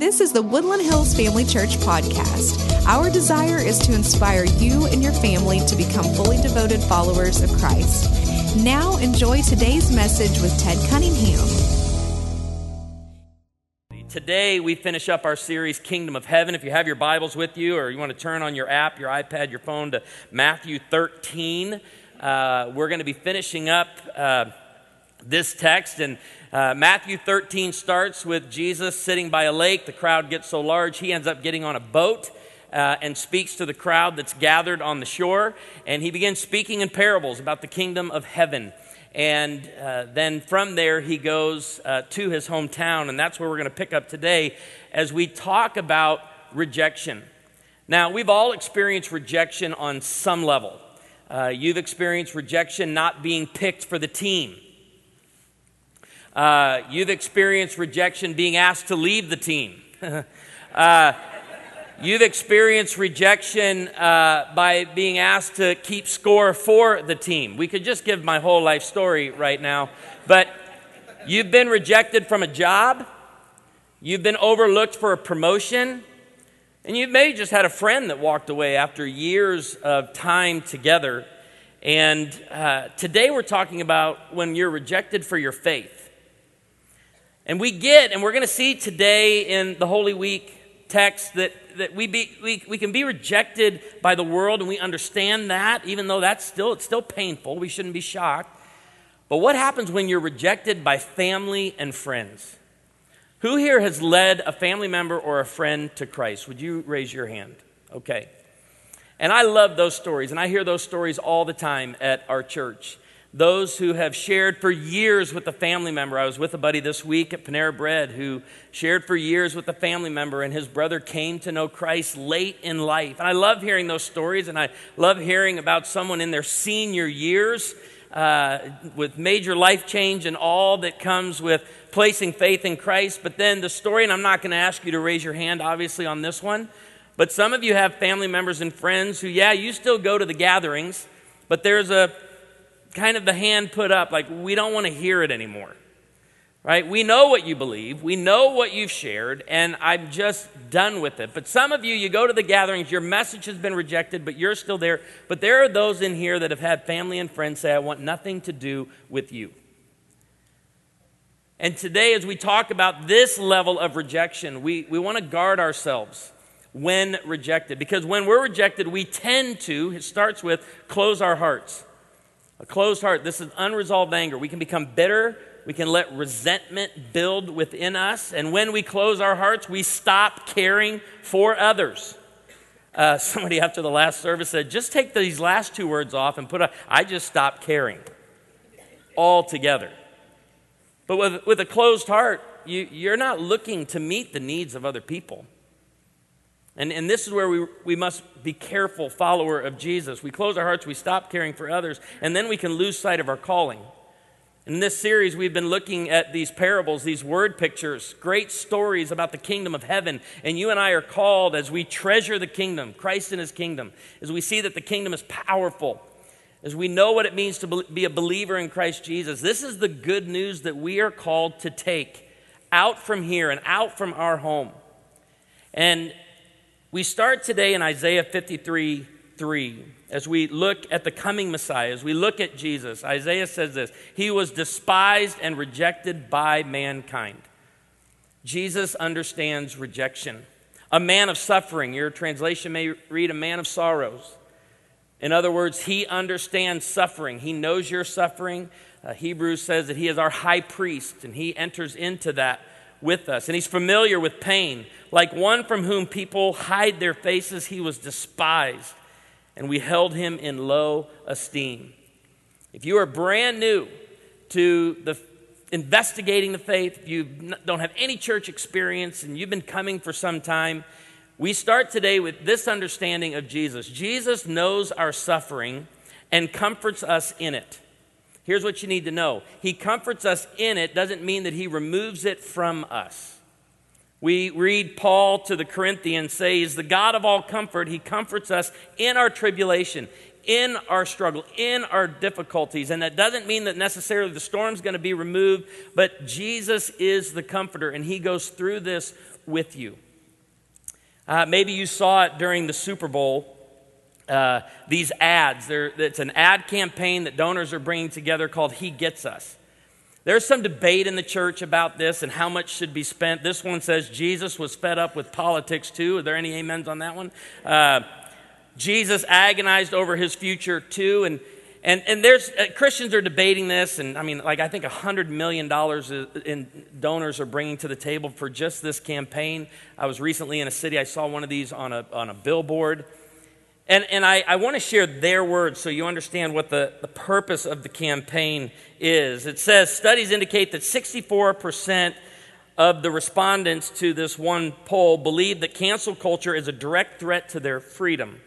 This is the Woodland Hills Family Church podcast. Our desire is to inspire you and your family to become fully devoted followers of Christ. Now, enjoy today's message with Ted Cunningham. Today, we finish up our series, Kingdom of Heaven. If you have your Bibles with you or you want to turn on your app, your iPad, your phone to Matthew 13, uh, we're going to be finishing up uh, this text. And uh, Matthew 13 starts with Jesus sitting by a lake. The crowd gets so large, he ends up getting on a boat. Uh, and speaks to the crowd that's gathered on the shore. And he begins speaking in parables about the kingdom of heaven. And uh, then from there, he goes uh, to his hometown. And that's where we're going to pick up today as we talk about rejection. Now, we've all experienced rejection on some level. Uh, you've experienced rejection not being picked for the team. Uh, you've experienced rejection being asked to leave the team. uh, you've experienced rejection uh, by being asked to keep score for the team. We could just give my whole life story right now, but you've been rejected from a job, you've been overlooked for a promotion, and you may just had a friend that walked away after years of time together. And uh, today we're talking about when you're rejected for your faith. And we get, and we're going to see today in the Holy Week text that, that we, be, we, we can be rejected by the world, and we understand that, even though that's still, it's still painful. We shouldn't be shocked. But what happens when you're rejected by family and friends? Who here has led a family member or a friend to Christ? Would you raise your hand? Okay. And I love those stories, and I hear those stories all the time at our church those who have shared for years with a family member. I was with a buddy this week at Panera Bread who shared for years with a family member, and his brother came to know Christ late in life. And I love hearing those stories, and I love hearing about someone in their senior years uh, with major life change and all that comes with placing faith in Christ. But then the story, and I'm not going to ask you to raise your hand, obviously, on this one. But some of you have family members and friends who, yeah, you still go to the gatherings, but there's a kind of the hand put up, like, we don't want to hear it anymore. Right? We know what you believe, we know what you've shared, and I'm just done with it. But some of you, you go to the gatherings, your message has been rejected, but you're still there. But there are those in here that have had family and friends say, I want nothing to do with you. And today, as we talk about this level of rejection, we, we want to guard ourselves when rejected. Because when we're rejected, we tend to, it starts with, close our hearts. A closed heart, this is unresolved anger. We can become bitter. We can let resentment build within us. And when we close our hearts, we stop caring for others. Uh, somebody after the last service said, just take these last two words off and put a, I just stopped caring altogether. But with, with a closed heart, you, you're not looking to meet the needs of other people. And, and this is where we, we must be careful, follower of Jesus. We close our hearts, we stop caring for others, and then we can lose sight of our calling. In this series, we've been looking at these parables, these word pictures, great stories about the kingdom of heaven. And you and I are called as we treasure the kingdom, Christ and his kingdom, as we see that the kingdom is powerful, as we know what it means to be a believer in Christ Jesus. This is the good news that we are called to take out from here and out from our home. And we start today in Isaiah 53 3 as we look at the coming Messiah, as we look at Jesus. Isaiah says this He was despised and rejected by mankind. Jesus understands rejection. A man of suffering. Your translation may read a man of sorrows. In other words, he understands suffering. He knows your suffering. Uh, Hebrews says that he is our high priest, and he enters into that with us. And he's familiar with pain. Like one from whom people hide their faces, he was despised, and we held him in low esteem. If you are brand new to the investigating the faith, if you don't have any church experience and you've been coming for some time, we start today with this understanding of Jesus. Jesus knows our suffering and comforts us in it. Here's what you need to know He comforts us in it, doesn't mean that He removes it from us. We read Paul to the Corinthians say, He's the God of all comfort. He comforts us in our tribulation, in our struggle, in our difficulties. And that doesn't mean that necessarily the storm's going to be removed, but Jesus is the comforter, and He goes through this with you. Uh, maybe you saw it during the Super Bowl. Uh, these ads, it's an ad campaign that donors are bringing together called He Gets Us. There's some debate in the church about this and how much should be spent. This one says Jesus was fed up with politics too. Are there any amens on that one? Uh, Jesus agonized over his future too. And, and, and there's, uh, Christians are debating this. And I mean, like, I think $100 million in donors are bringing to the table for just this campaign. I was recently in a city, I saw one of these on a, on a billboard. And, and I, I want to share their words so you understand what the, the purpose of the campaign is. It says studies indicate that 64% of the respondents to this one poll believe that cancel culture is a direct threat to their freedom.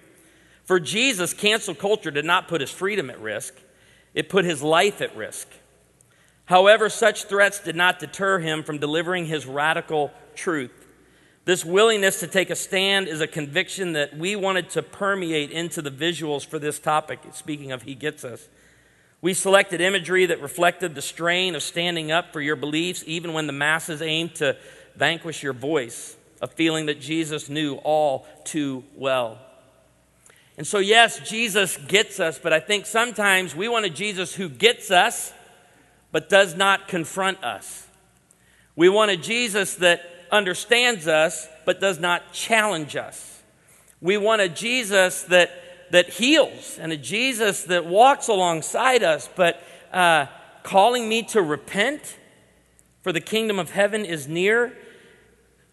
For Jesus, cancel culture did not put his freedom at risk, it put his life at risk. However, such threats did not deter him from delivering his radical truth. This willingness to take a stand is a conviction that we wanted to permeate into the visuals for this topic. Speaking of, He Gets Us. We selected imagery that reflected the strain of standing up for your beliefs, even when the masses aimed to vanquish your voice, a feeling that Jesus knew all too well. And so, yes, Jesus gets us, but I think sometimes we want a Jesus who gets us, but does not confront us. We want a Jesus that understands us but does not challenge us. We want a Jesus that, that heals and a Jesus that walks alongside us, but uh, calling me to repent, for the kingdom of heaven is near.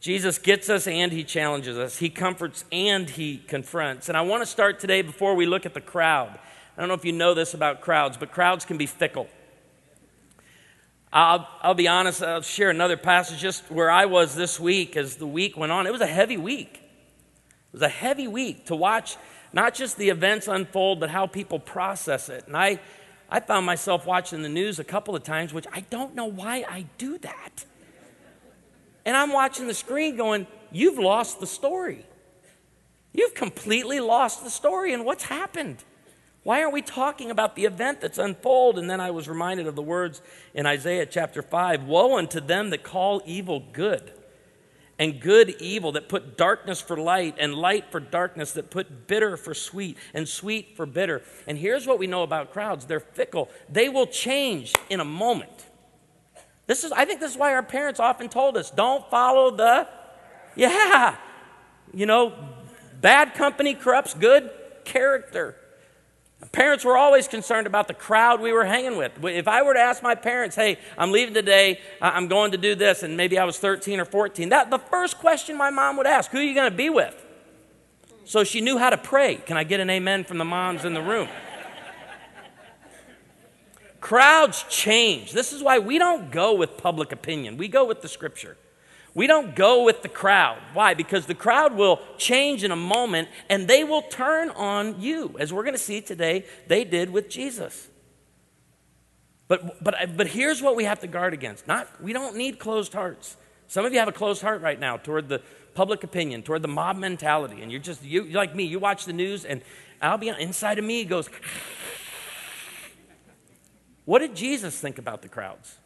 Jesus gets us and he challenges us. He comforts and he confronts. And I want to start today before we look at the crowd. I don't know if you know this about crowds, but crowds can be fickle. I'll, I'll be honest, I'll share another passage just where I was this week as the week went on. It was a heavy week. It was a heavy week to watch not just the events unfold, but how people process it. And I, I found myself watching the news a couple of times, which I don't know why I do that. And I'm watching the screen going, You've lost the story. You've completely lost the story and what's happened. Why aren't we talking about the event that's unfold? And then I was reminded of the words in Isaiah chapter 5 Woe unto them that call evil good, and good evil, that put darkness for light, and light for darkness, that put bitter for sweet, and sweet for bitter. And here's what we know about crowds they're fickle, they will change in a moment. This is, I think this is why our parents often told us don't follow the, yeah, you know, bad company corrupts good character. Parents were always concerned about the crowd we were hanging with. If I were to ask my parents, hey, I'm leaving today, I'm going to do this, and maybe I was 13 or 14, that the first question my mom would ask, who are you going to be with? So she knew how to pray. Can I get an amen from the moms in the room? Crowds change. This is why we don't go with public opinion, we go with the scripture. We don't go with the crowd. Why? Because the crowd will change in a moment and they will turn on you. As we're going to see today, they did with Jesus. But, but, but here's what we have to guard against. Not, we don't need closed hearts. Some of you have a closed heart right now toward the public opinion, toward the mob mentality. And you're just, you, like me, you watch the news and I'll be inside of me goes, what did Jesus think about the crowds?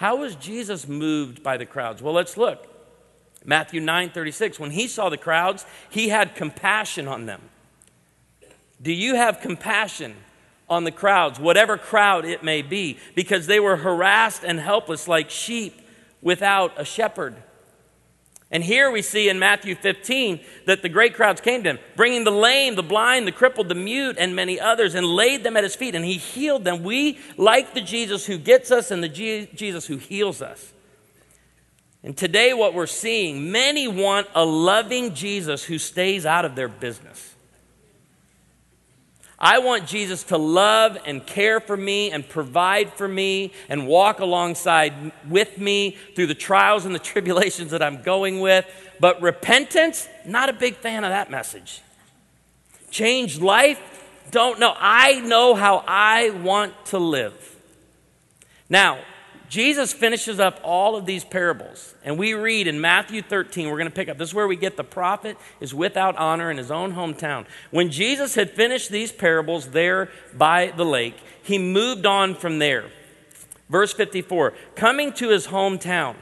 How was Jesus moved by the crowds? Well, let's look. Matthew 9 36. When he saw the crowds, he had compassion on them. Do you have compassion on the crowds, whatever crowd it may be? Because they were harassed and helpless like sheep without a shepherd. And here we see in Matthew 15 that the great crowds came to him, bringing the lame, the blind, the crippled, the mute, and many others, and laid them at his feet, and he healed them. We like the Jesus who gets us and the Jesus who heals us. And today, what we're seeing, many want a loving Jesus who stays out of their business. I want Jesus to love and care for me and provide for me and walk alongside with me through the trials and the tribulations that I'm going with. But repentance, not a big fan of that message. Changed life, don't know. I know how I want to live. Now, Jesus finishes up all of these parables, and we read in Matthew 13, we're going to pick up. This is where we get the prophet is without honor in his own hometown. When Jesus had finished these parables there by the lake, he moved on from there. Verse 54 coming to his hometown.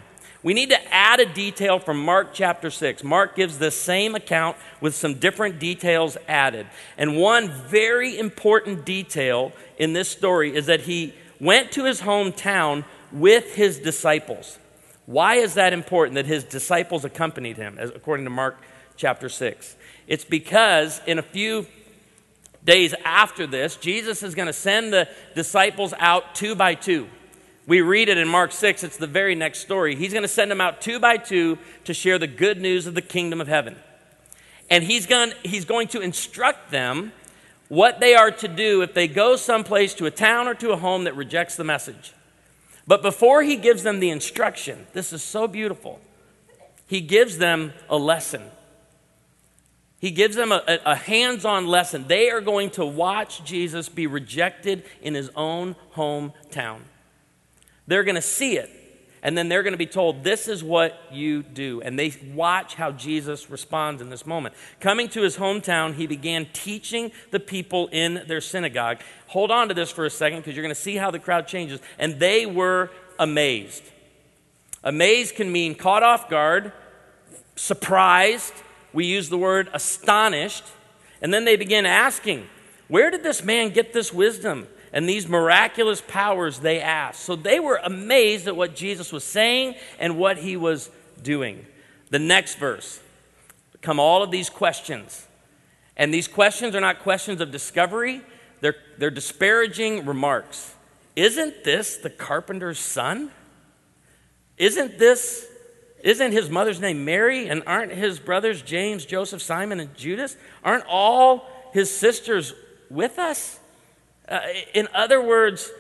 We need to add a detail from Mark chapter 6. Mark gives the same account with some different details added. And one very important detail in this story is that he went to his hometown with his disciples. Why is that important that his disciples accompanied him, as, according to Mark chapter 6? It's because in a few days after this, Jesus is going to send the disciples out two by two. We read it in Mark 6, it's the very next story. He's going to send them out two by two to share the good news of the kingdom of heaven. And he's going, he's going to instruct them what they are to do if they go someplace to a town or to a home that rejects the message. But before he gives them the instruction, this is so beautiful, he gives them a lesson. He gives them a, a hands on lesson. They are going to watch Jesus be rejected in his own hometown. They're going to see it. And then they're going to be told, This is what you do. And they watch how Jesus responds in this moment. Coming to his hometown, he began teaching the people in their synagogue. Hold on to this for a second because you're going to see how the crowd changes. And they were amazed. Amazed can mean caught off guard, surprised. We use the word astonished. And then they begin asking, Where did this man get this wisdom? And these miraculous powers they asked. So they were amazed at what Jesus was saying and what he was doing. The next verse come all of these questions. And these questions are not questions of discovery, they're, they're disparaging remarks. Isn't this the carpenter's son? Isn't this, isn't his mother's name Mary? And aren't his brothers James, Joseph, Simon, and Judas? Aren't all his sisters with us? Uh, in other words,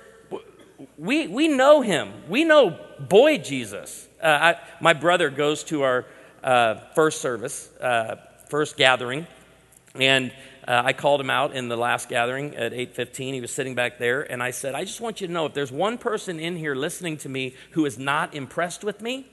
we, we know him. We know boy Jesus. Uh, I, my brother goes to our uh, first service, uh, first gathering, and uh, I called him out in the last gathering at 8:15. He was sitting back there, and I said, "I just want you to know if there's one person in here listening to me who is not impressed with me,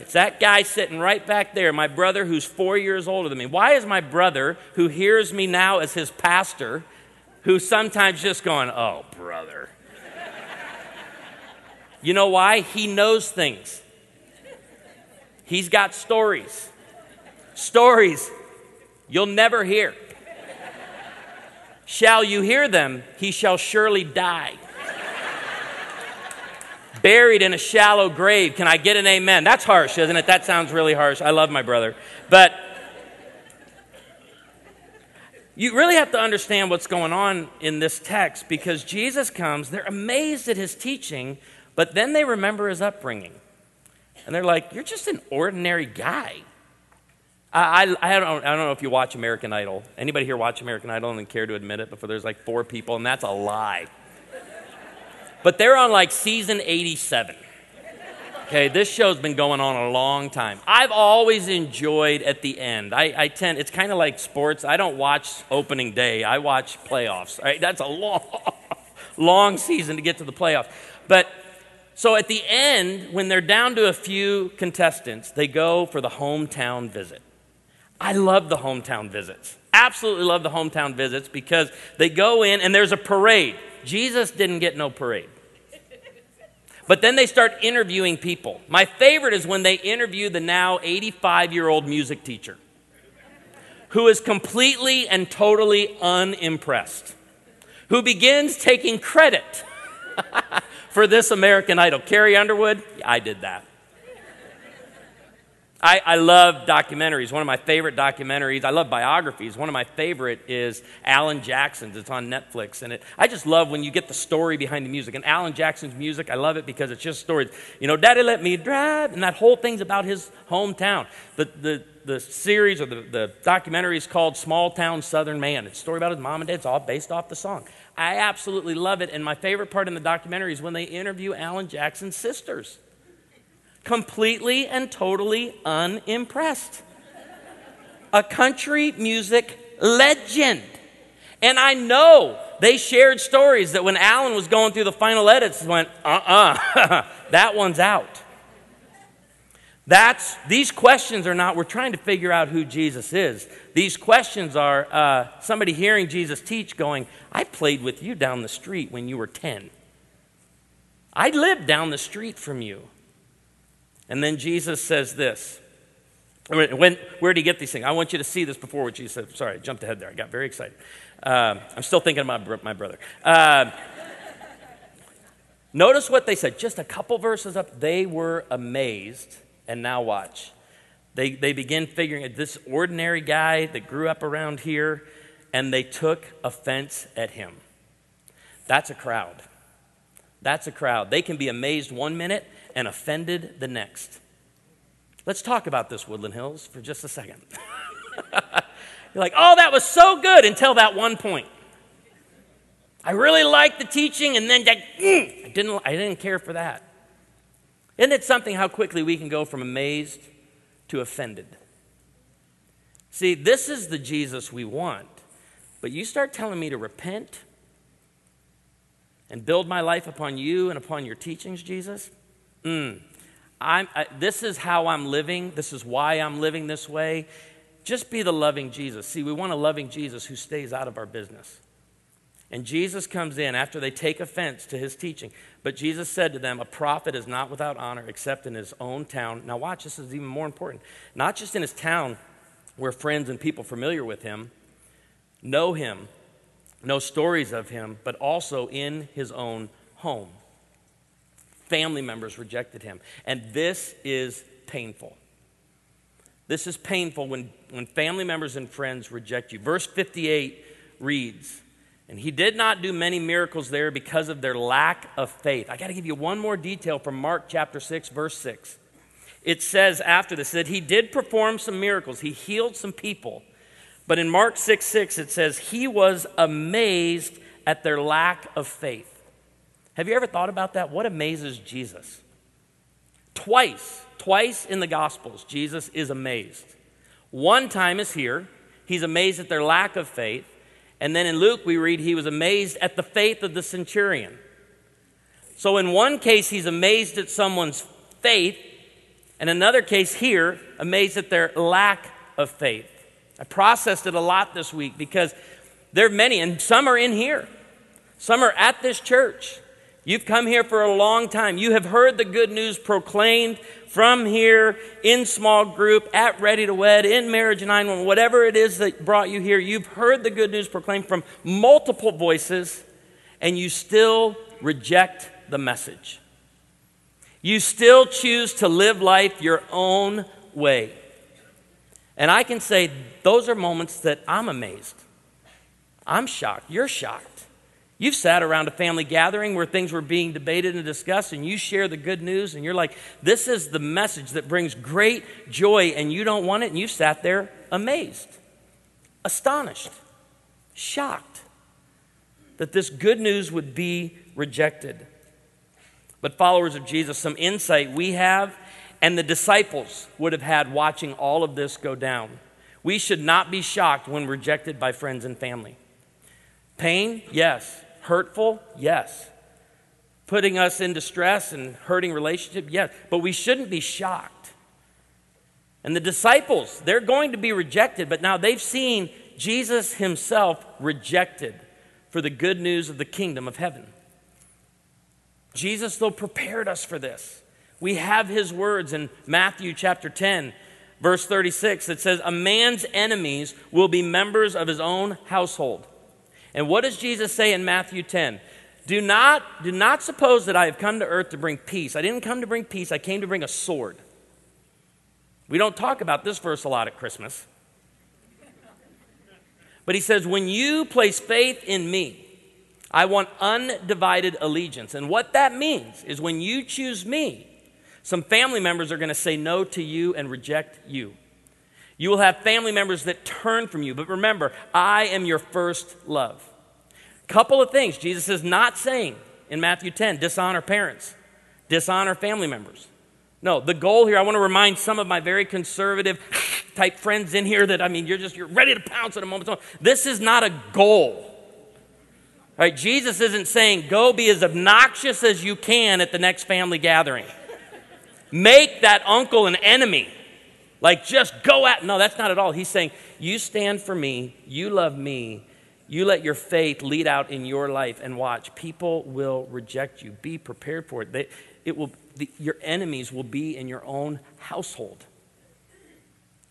It's that guy sitting right back there, my brother who's four years older than me. Why is my brother, who hears me now as his pastor, who's sometimes just going, oh, brother? you know why? He knows things. He's got stories. Stories you'll never hear. Shall you hear them, he shall surely die buried in a shallow grave. Can I get an amen? That's harsh, isn't it? That sounds really harsh. I love my brother. But you really have to understand what's going on in this text because Jesus comes, they're amazed at his teaching, but then they remember his upbringing. And they're like, You're just an ordinary guy. I, I, don't, I don't know if you watch American Idol. Anybody here watch American Idol and care to admit it before there's like four people, and that's a lie. But they're on like season 87. Okay, this show's been going on a long time. I've always enjoyed at the end. I, I tend, it's kind of like sports. I don't watch opening day, I watch playoffs. Right? That's a long, long season to get to the playoffs. But so at the end, when they're down to a few contestants, they go for the hometown visit. I love the hometown visits. Absolutely love the hometown visits because they go in and there's a parade. Jesus didn't get no parade. But then they start interviewing people. My favorite is when they interview the now 85 year old music teacher who is completely and totally unimpressed, who begins taking credit for this American Idol. Carrie Underwood, I did that. I, I, love documentaries. One of my favorite documentaries, I love biographies. One of my favorite is Alan Jackson's. It's on Netflix. And it, I just love when you get the story behind the music. And Alan Jackson's music, I love it because it's just stories. You know, Daddy let me drive. And that whole thing's about his hometown. The, the, the series or the, the documentary is called Small Town Southern Man. It's a story about his mom and dad. It's all based off the song. I absolutely love it. And my favorite part in the documentary is when they interview Alan Jackson's sisters completely and totally unimpressed. A country music legend. And I know they shared stories that when Alan was going through the final edits, went, uh uh-uh, uh that one's out. That's, these questions are not, we're trying to figure out who Jesus is. These questions are uh, somebody hearing Jesus teach going, I played with you down the street when you were 10. I lived down the street from you. And then Jesus says this. When, where did he get these things? I want you to see this before what Jesus said. Sorry, I jumped ahead there. I got very excited. Uh, I'm still thinking about my brother. Uh, notice what they said. Just a couple verses up, they were amazed and now watch. They, they begin figuring it this ordinary guy that grew up around here, and they took offense at him. That's a crowd. That's a crowd. They can be amazed one minute and offended the next. Let's talk about this, Woodland Hills, for just a second. You're like, oh, that was so good until that one point. I really liked the teaching, and then mm, I, didn't, I didn't care for that. Isn't it something how quickly we can go from amazed to offended? See, this is the Jesus we want. But you start telling me to repent and build my life upon you and upon your teachings, Jesus? Mm, I, this is how I'm living. This is why I'm living this way. Just be the loving Jesus. See, we want a loving Jesus who stays out of our business. And Jesus comes in after they take offense to his teaching. But Jesus said to them, A prophet is not without honor except in his own town. Now, watch, this is even more important. Not just in his town where friends and people familiar with him know him, know stories of him, but also in his own home. Family members rejected him. And this is painful. This is painful when, when family members and friends reject you. Verse 58 reads, and he did not do many miracles there because of their lack of faith. I got to give you one more detail from Mark chapter 6, verse 6. It says after this that he did perform some miracles, he healed some people. But in Mark 6 6, it says he was amazed at their lack of faith. Have you ever thought about that? What amazes Jesus? Twice, twice in the Gospels, Jesus is amazed. One time is here, he's amazed at their lack of faith. And then in Luke, we read he was amazed at the faith of the centurion. So in one case, he's amazed at someone's faith, and another case here, amazed at their lack of faith. I processed it a lot this week because there are many, and some are in here. Some are at this church. You've come here for a long time. You have heard the good news proclaimed from here in small group, at Ready to Wed, in Marriage 911, whatever it is that brought you here. You've heard the good news proclaimed from multiple voices, and you still reject the message. You still choose to live life your own way. And I can say those are moments that I'm amazed. I'm shocked. You're shocked. You've sat around a family gathering where things were being debated and discussed, and you share the good news, and you're like, This is the message that brings great joy, and you don't want it, and you sat there amazed, astonished, shocked that this good news would be rejected. But, followers of Jesus, some insight we have, and the disciples would have had watching all of this go down. We should not be shocked when rejected by friends and family. Pain, yes. Hurtful? Yes. Putting us in distress and hurting relationship? Yes. But we shouldn't be shocked. And the disciples, they're going to be rejected, but now they've seen Jesus himself rejected for the good news of the kingdom of heaven. Jesus, though, prepared us for this. We have his words in Matthew chapter 10, verse 36 that says, A man's enemies will be members of his own household. And what does Jesus say in Matthew 10? Do not, do not suppose that I have come to earth to bring peace. I didn't come to bring peace, I came to bring a sword. We don't talk about this verse a lot at Christmas. But he says, When you place faith in me, I want undivided allegiance. And what that means is when you choose me, some family members are going to say no to you and reject you. You will have family members that turn from you. But remember, I am your first love. Couple of things Jesus is not saying in Matthew 10 dishonor parents, dishonor family members. No, the goal here, I want to remind some of my very conservative type friends in here that, I mean, you're just, you're ready to pounce at a moment. This is not a goal. Right? Jesus isn't saying, go be as obnoxious as you can at the next family gathering. Make that uncle an enemy. Like, just go at. No, that's not at all. He's saying, you stand for me, you love me, you let your faith lead out in your life, and watch. People will reject you. Be prepared for it. They, it will, the, your enemies will be in your own household.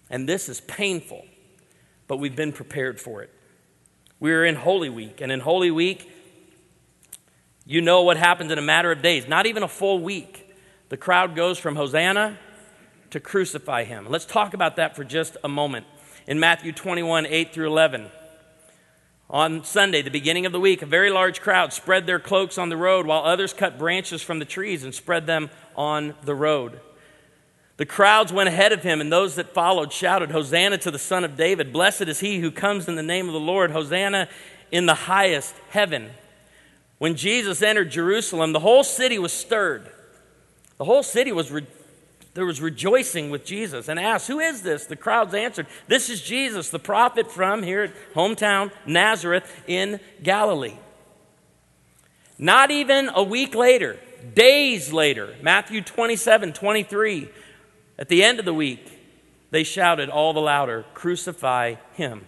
And this is painful, but we've been prepared for it. We are in Holy Week, and in Holy Week, you know what happens in a matter of days, not even a full week. The crowd goes from Hosanna to crucify him. Let's talk about that for just a moment. In Matthew 21 8 through 11, on Sunday, the beginning of the week, a very large crowd spread their cloaks on the road while others cut branches from the trees and spread them on the road. The crowds went ahead of him, and those that followed shouted, Hosanna to the Son of David! Blessed is he who comes in the name of the Lord! Hosanna in the highest heaven. When Jesus entered Jerusalem, the whole city was stirred. The whole city was, re- there was rejoicing with Jesus and asked, Who is this? The crowds answered, This is Jesus, the prophet from here at hometown Nazareth in Galilee. Not even a week later, days later, Matthew 27 23, at the end of the week, they shouted all the louder, Crucify him.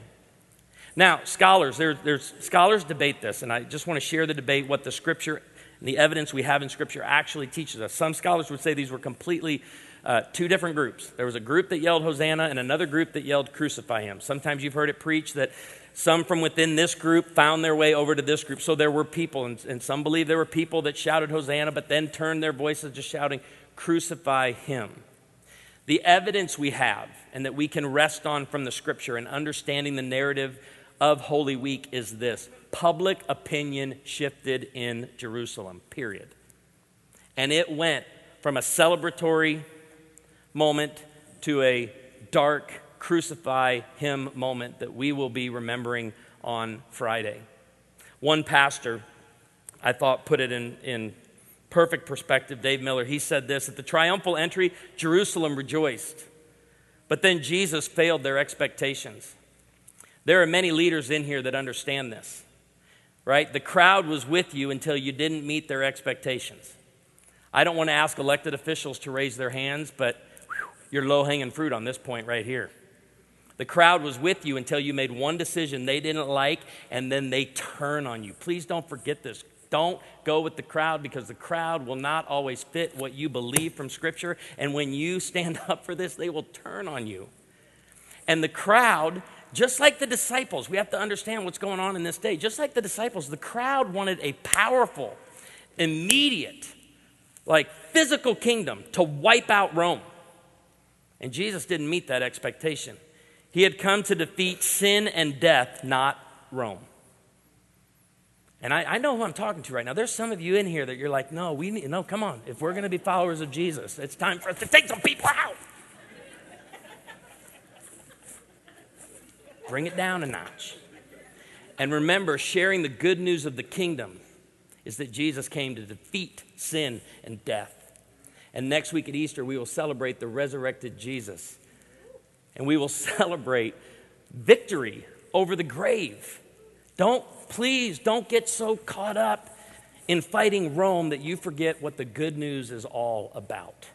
Now, scholars, there, there's scholars debate this, and I just want to share the debate what the scripture and the evidence we have in scripture actually teaches us. Some scholars would say these were completely uh, two different groups. There was a group that yelled Hosanna and another group that yelled Crucify him. Sometimes you've heard it preached that some from within this group found their way over to this group. So there were people, and, and some believe there were people that shouted Hosanna, but then turned their voices to shouting, Crucify him. The evidence we have and that we can rest on from the scripture and understanding the narrative of Holy Week is this public opinion shifted in Jerusalem, period. And it went from a celebratory moment to a dark, crucify him moment that we will be remembering on Friday. One pastor, I thought, put it in, in perfect perspective, Dave Miller. He said this At the triumphal entry, Jerusalem rejoiced. But then Jesus failed their expectations. There are many leaders in here that understand this, right? The crowd was with you until you didn't meet their expectations. I don't want to ask elected officials to raise their hands, but you're low hanging fruit on this point right here. The crowd was with you until you made one decision they didn't like, and then they turn on you. Please don't forget this. Don't go with the crowd because the crowd will not always fit what you believe from Scripture. And when you stand up for this, they will turn on you. And the crowd, just like the disciples, we have to understand what's going on in this day. Just like the disciples, the crowd wanted a powerful, immediate, like physical kingdom to wipe out Rome. And Jesus didn't meet that expectation. He had come to defeat sin and death, not Rome. And I, I, know who I'm talking to right now. There's some of you in here that you're like, no, we need, no, come on. If we're going to be followers of Jesus, it's time for us to take some people out. Bring it down a notch. And remember, sharing the good news of the kingdom is that Jesus came to defeat sin and death. And next week at Easter, we will celebrate the resurrected Jesus. And we will celebrate victory over the grave. Don't please don't get so caught up in fighting Rome that you forget what the good news is all about.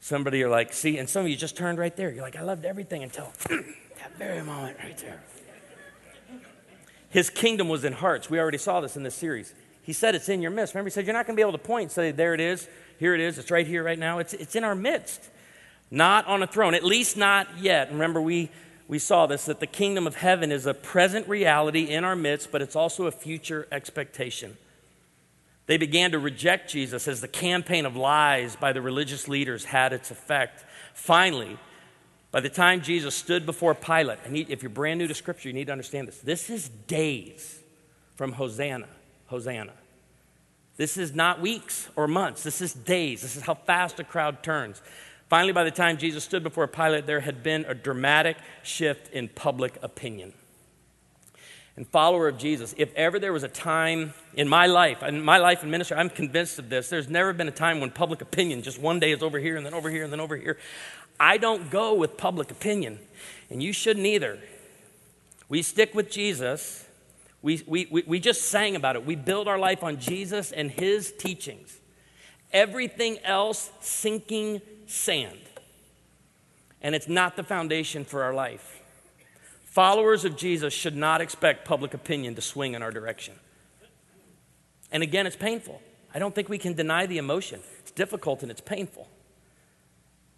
Somebody are like, see, and some of you just turned right there. You're like, I loved everything until that very moment right there. His kingdom was in hearts. We already saw this in this series. He said it's in your midst. Remember, he said you're not going to be able to point and say, there it is, here it is, it's right here, right now. It's, it's in our midst, not on a throne, at least not yet. Remember, we we saw this that the kingdom of heaven is a present reality in our midst, but it's also a future expectation. They began to reject Jesus as the campaign of lies by the religious leaders had its effect. Finally, by the time Jesus stood before Pilate, and if you're brand new to Scripture, you need to understand this. This is days from Hosanna, Hosanna. This is not weeks or months. This is days. This is how fast a crowd turns. Finally, by the time Jesus stood before Pilate, there had been a dramatic shift in public opinion. And follower of Jesus, if ever there was a time in my life, in my life and ministry, I'm convinced of this. There's never been a time when public opinion just one day is over here and then over here and then over here. I don't go with public opinion, and you shouldn't either. We stick with Jesus We, we, we, just sang about it. We build our life on Jesus and his teachings. Everything else sinking sand. And it's not the foundation for our life. Followers of Jesus should not expect public opinion to swing in our direction. And again, it's painful. I don't think we can deny the emotion. It's difficult and it's painful.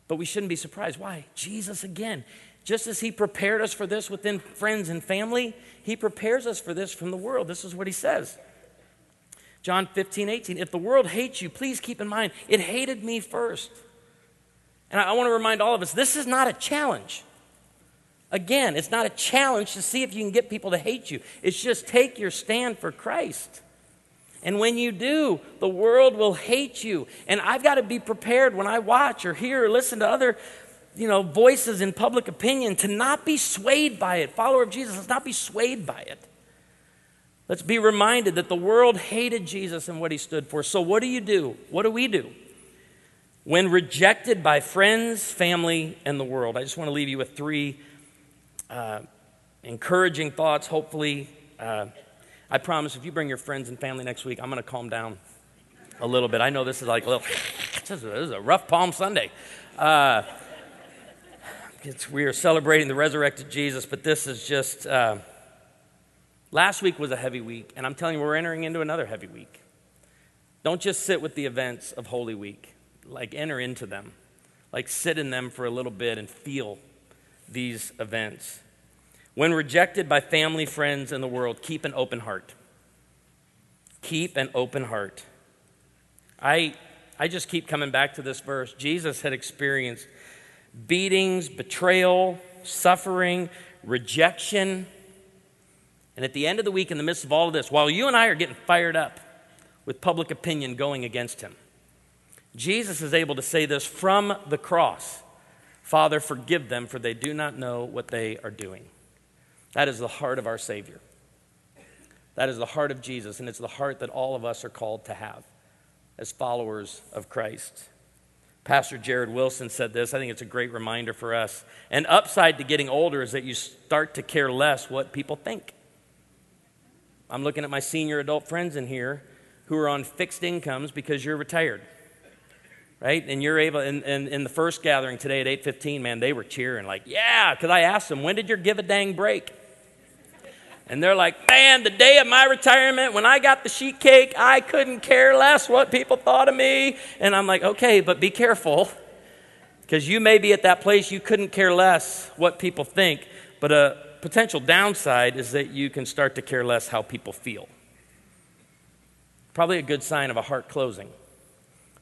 But we shouldn't be surprised. Why? Jesus again. Just as he prepared us for this within friends and family, he prepares us for this from the world. This is what he says. John 15, 18. If the world hates you, please keep in mind, it hated me first. And I, want to remind all of us this is not a challenge. Again, it's not a challenge to see if you can get people to hate you. It's just take your stand for Christ. And when you do, the world will hate you. And I've got to be prepared when I watch or hear or listen to other you know, voices in public opinion to not be swayed by it. Follower of Jesus, let's not be swayed by it. Let's be reminded that the world hated Jesus and what he stood for. So, what do you do? What do we do? When rejected by friends, family, and the world. I just want to leave you with three uh, encouraging thoughts. Hopefully, uh, I promise if you bring your friends and family next week, I'm going to calm down a little bit. I know this is like a little, this is a rough Palm Sunday. Uh, we are celebrating the resurrected Jesus, but this is just. Uh, last week was a heavy week, and I'm telling you, we're entering into another heavy week. Don't just sit with the events of Holy Week, like enter into them, like sit in them for a little bit and feel these events. When rejected by family, friends, and the world, keep an open heart. Keep an open heart. I, I just keep coming back to this verse. Jesus had experienced beatings, betrayal, suffering, rejection. And at the end of the week, in the midst of all of this, while you and I are getting fired up with public opinion going against him, Jesus is able to say this from the cross Father, forgive them, for they do not know what they are doing. That is the heart of our Savior. That is the heart of Jesus, and it's the heart that all of us are called to have as followers of Christ. Pastor Jared Wilson said this. I think it's a great reminder for us. An upside to getting older is that you start to care less what people think. I'm looking at my senior adult friends in here who are on fixed incomes because you're retired. Right? And you're able, in, in, in the first gathering today at 8.15, man, they were cheering like, yeah, because I asked them, when did your give a dang break? And they're like, man, the day of my retirement, when I got the sheet cake, I couldn't care less what people thought of me. And I'm like, okay, but be careful. Because you may be at that place you couldn't care less what people think. But a potential downside is that you can start to care less how people feel. Probably a good sign of a heart closing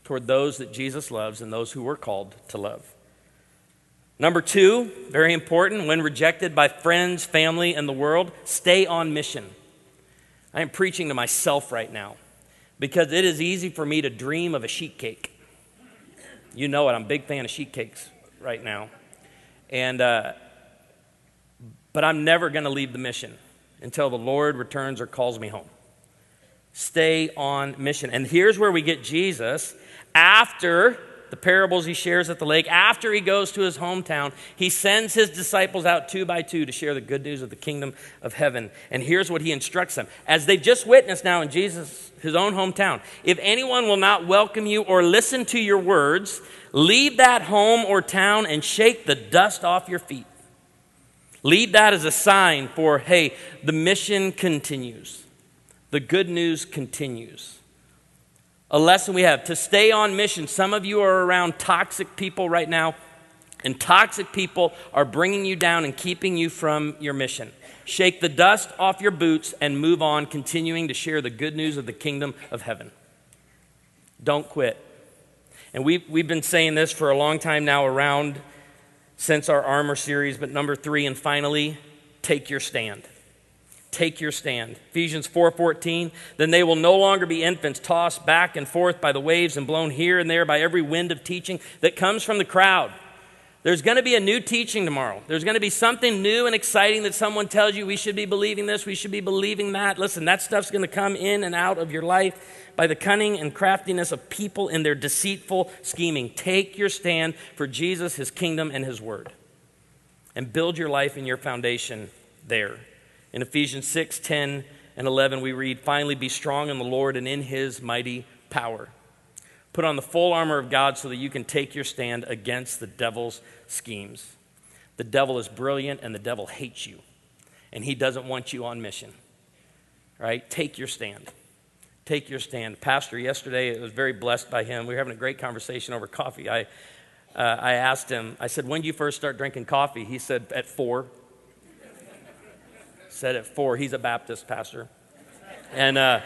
toward those that Jesus loves and those who we're called to love. Number two, very important, when rejected by friends, family, and the world, stay on mission. I am preaching to myself right now because it is easy for me to dream of a sheet cake. You know it, I'm a big fan of sheet cakes right now. And, uh, but I'm never going to leave the mission until the Lord returns or calls me home. Stay on mission. And here's where we get Jesus after the parables he shares at the lake, after he goes to his hometown, he sends his disciples out two by two to share the good news of the kingdom of heaven. And here's what he instructs them. As they've just witnessed now in Jesus, his own hometown, if anyone will not welcome you or listen to your words, leave that home or town and shake the dust off your feet. Leave that as a sign for, hey, the mission continues. The good news continues a lesson we have to stay on mission. Some of you are around toxic people right now, and toxic people are bringing you down and keeping you from your mission. Shake the dust off your boots and move on, continuing to share the good news of the kingdom of heaven. Don't quit. And we've, we've been saying this for a long time now around since our armor series, but number three, and finally, take your stand take your stand. Ephesians 4:14, then they will no longer be infants tossed back and forth by the waves and blown here and there by every wind of teaching that comes from the crowd. There's going to be a new teaching tomorrow. There's going to be something new and exciting that someone tells you we should be believing this, we should be believing that. Listen, that stuff's going to come in and out of your life by the cunning and craftiness of people in their deceitful scheming. Take your stand for Jesus, his kingdom, and his word. And build your life and your foundation there in Ephesians 6 10 and 11, we read, Finally, be strong in the Lord and in his mighty power. Put on the full armor of God so that you can take your stand against the devil's schemes. The devil is brilliant and the devil hates you, and he doesn't want you on mission. Right? Take your stand. Take your stand. Pastor, yesterday, I was very blessed by him. We were having a great conversation over coffee. I, uh, I asked him, I said, when did you first start drinking coffee? He said, at four. Said at four. He's a Baptist pastor. And uh,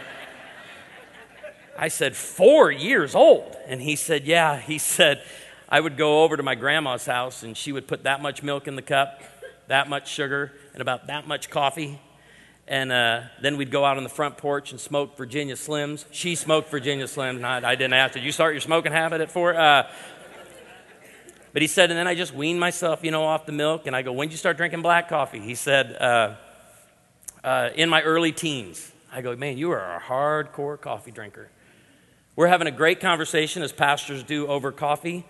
I said, four years old? And he said, yeah. He said, I would go over to my grandma's house and she would put that much milk in the cup, that much sugar, and about that much coffee. And uh, then we'd go out on the front porch and smoke Virginia Slims. She smoked Virginia Slims. I, I didn't ask, did you start your smoking habit at four? Uh, but he said, and then I just weaned myself, you know, off the milk. And I go, when did you start drinking black coffee? He said, uh, uh, in my early teens. I go, man, you are a hardcore coffee drinker. We're having a great conversation as pastors do over coffee.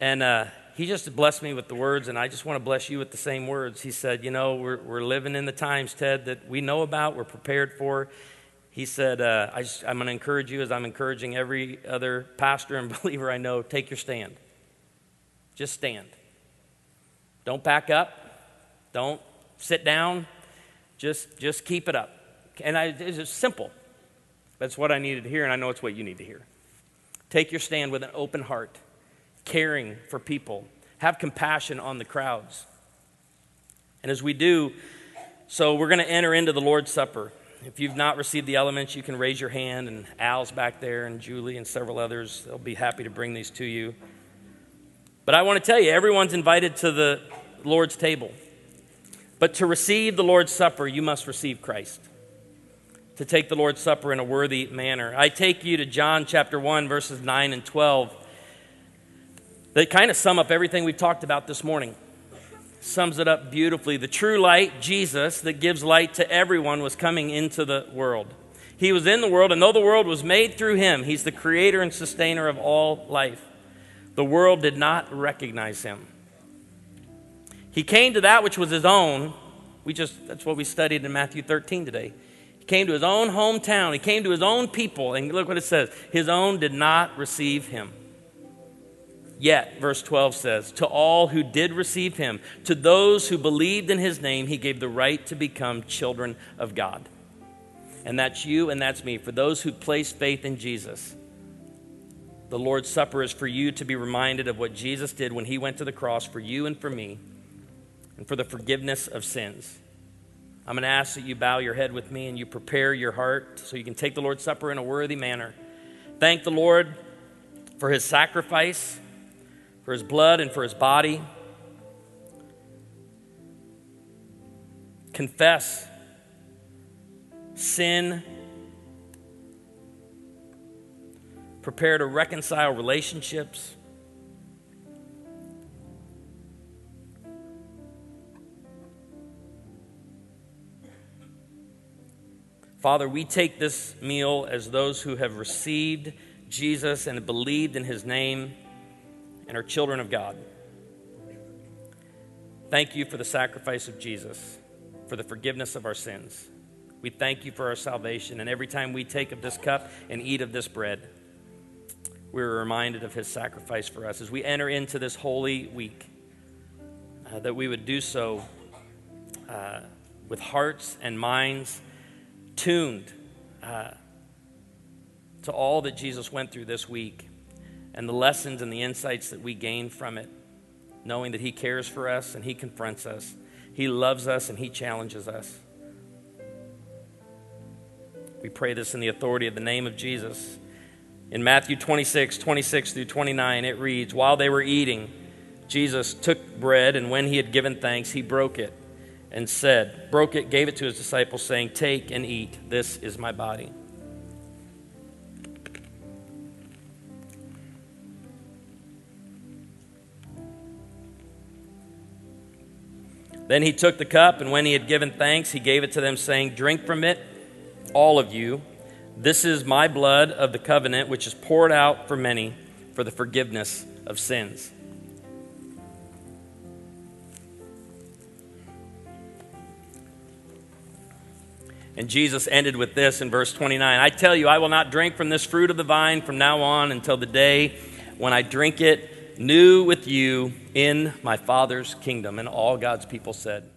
And uh, he just blessed me with the words, and I just want to bless you with the same words. He said, You know, we're, we're living in the times, Ted, that we know about, we're prepared for. He said, uh, I am going to encourage you as I'm encouraging every other pastor and believer I know take your stand. Just stand. Don't back up. Don't sit down. Just, just keep it up. And I, it's just simple. That's what I needed to hear, and I know it's what you need to hear. Take your stand with an open heart, caring for people. Have compassion on the crowds. And as we do, so we're going to enter into the Lord's Supper. If you've not received the elements, you can raise your hand, and Al's back there, and Julie, and several others. They'll be happy to bring these to you. But I want to tell you, everyone's invited to the Lord's table. But to receive the Lord's Supper, you must receive Christ. To take the Lord's Supper in a worthy manner. I take you to John chapter 1, verses 9 and 12. They kind of sum up everything we've talked about this morning. Sums it up beautifully. The true light, Jesus, that gives light to everyone, was coming into the world. He was in the world, and though the world was made through him, he's the creator and sustainer of all life. The world did not recognize him. He came to that which was his own. We just that's what we studied in Matthew 13 today. He came to his own hometown. He came to his own people, and look what it says. His own did not receive him. Yet, verse 12 says, To all who did receive him, to those who believed in his name, he gave the right to become children of God. And that's you and that's me. For those who place faith in Jesus, the Lord's Supper is for you to be reminded of what Jesus did when he went to the cross for you and for me and for the forgiveness of sins. I'm going to ask that you bow your head with me and you prepare your heart so you can take the Lord's Supper in a worthy manner. Thank the Lord for his sacrifice, for his blood, and for his body. Confess sin. Prepare to reconcile relationships. Father, we take this meal as those who have received Jesus and believed in his name and are children of God. Thank you for the sacrifice of Jesus, for the forgiveness of our sins. We thank you for our salvation. And every time we take of this cup and eat of this bread, we're reminded of his sacrifice for us. As we enter into this holy week, uh, that we would do so uh, with hearts and minds tuned uh, to all that Jesus went through this week and the lessons and the insights that we gain from it, knowing that He cares for us and He confronts us, He loves us and He challenges us. We pray this in the authority of the name of Jesus. In Matthew 26, 26 through 29, it reads While they were eating, Jesus took bread, and when he had given thanks, he broke it and said, broke it, gave it to his disciples, saying, Take and eat. This is my body. Then he took the cup, and when he had given thanks, he gave it to them, saying, Drink from it, all of you. This is my blood of the covenant, which is poured out for many for the forgiveness of sins. And Jesus ended with this in verse 29 I tell you, I will not drink from this fruit of the vine from now on until the day when I drink it new with you in my Father's kingdom. And all God's people said,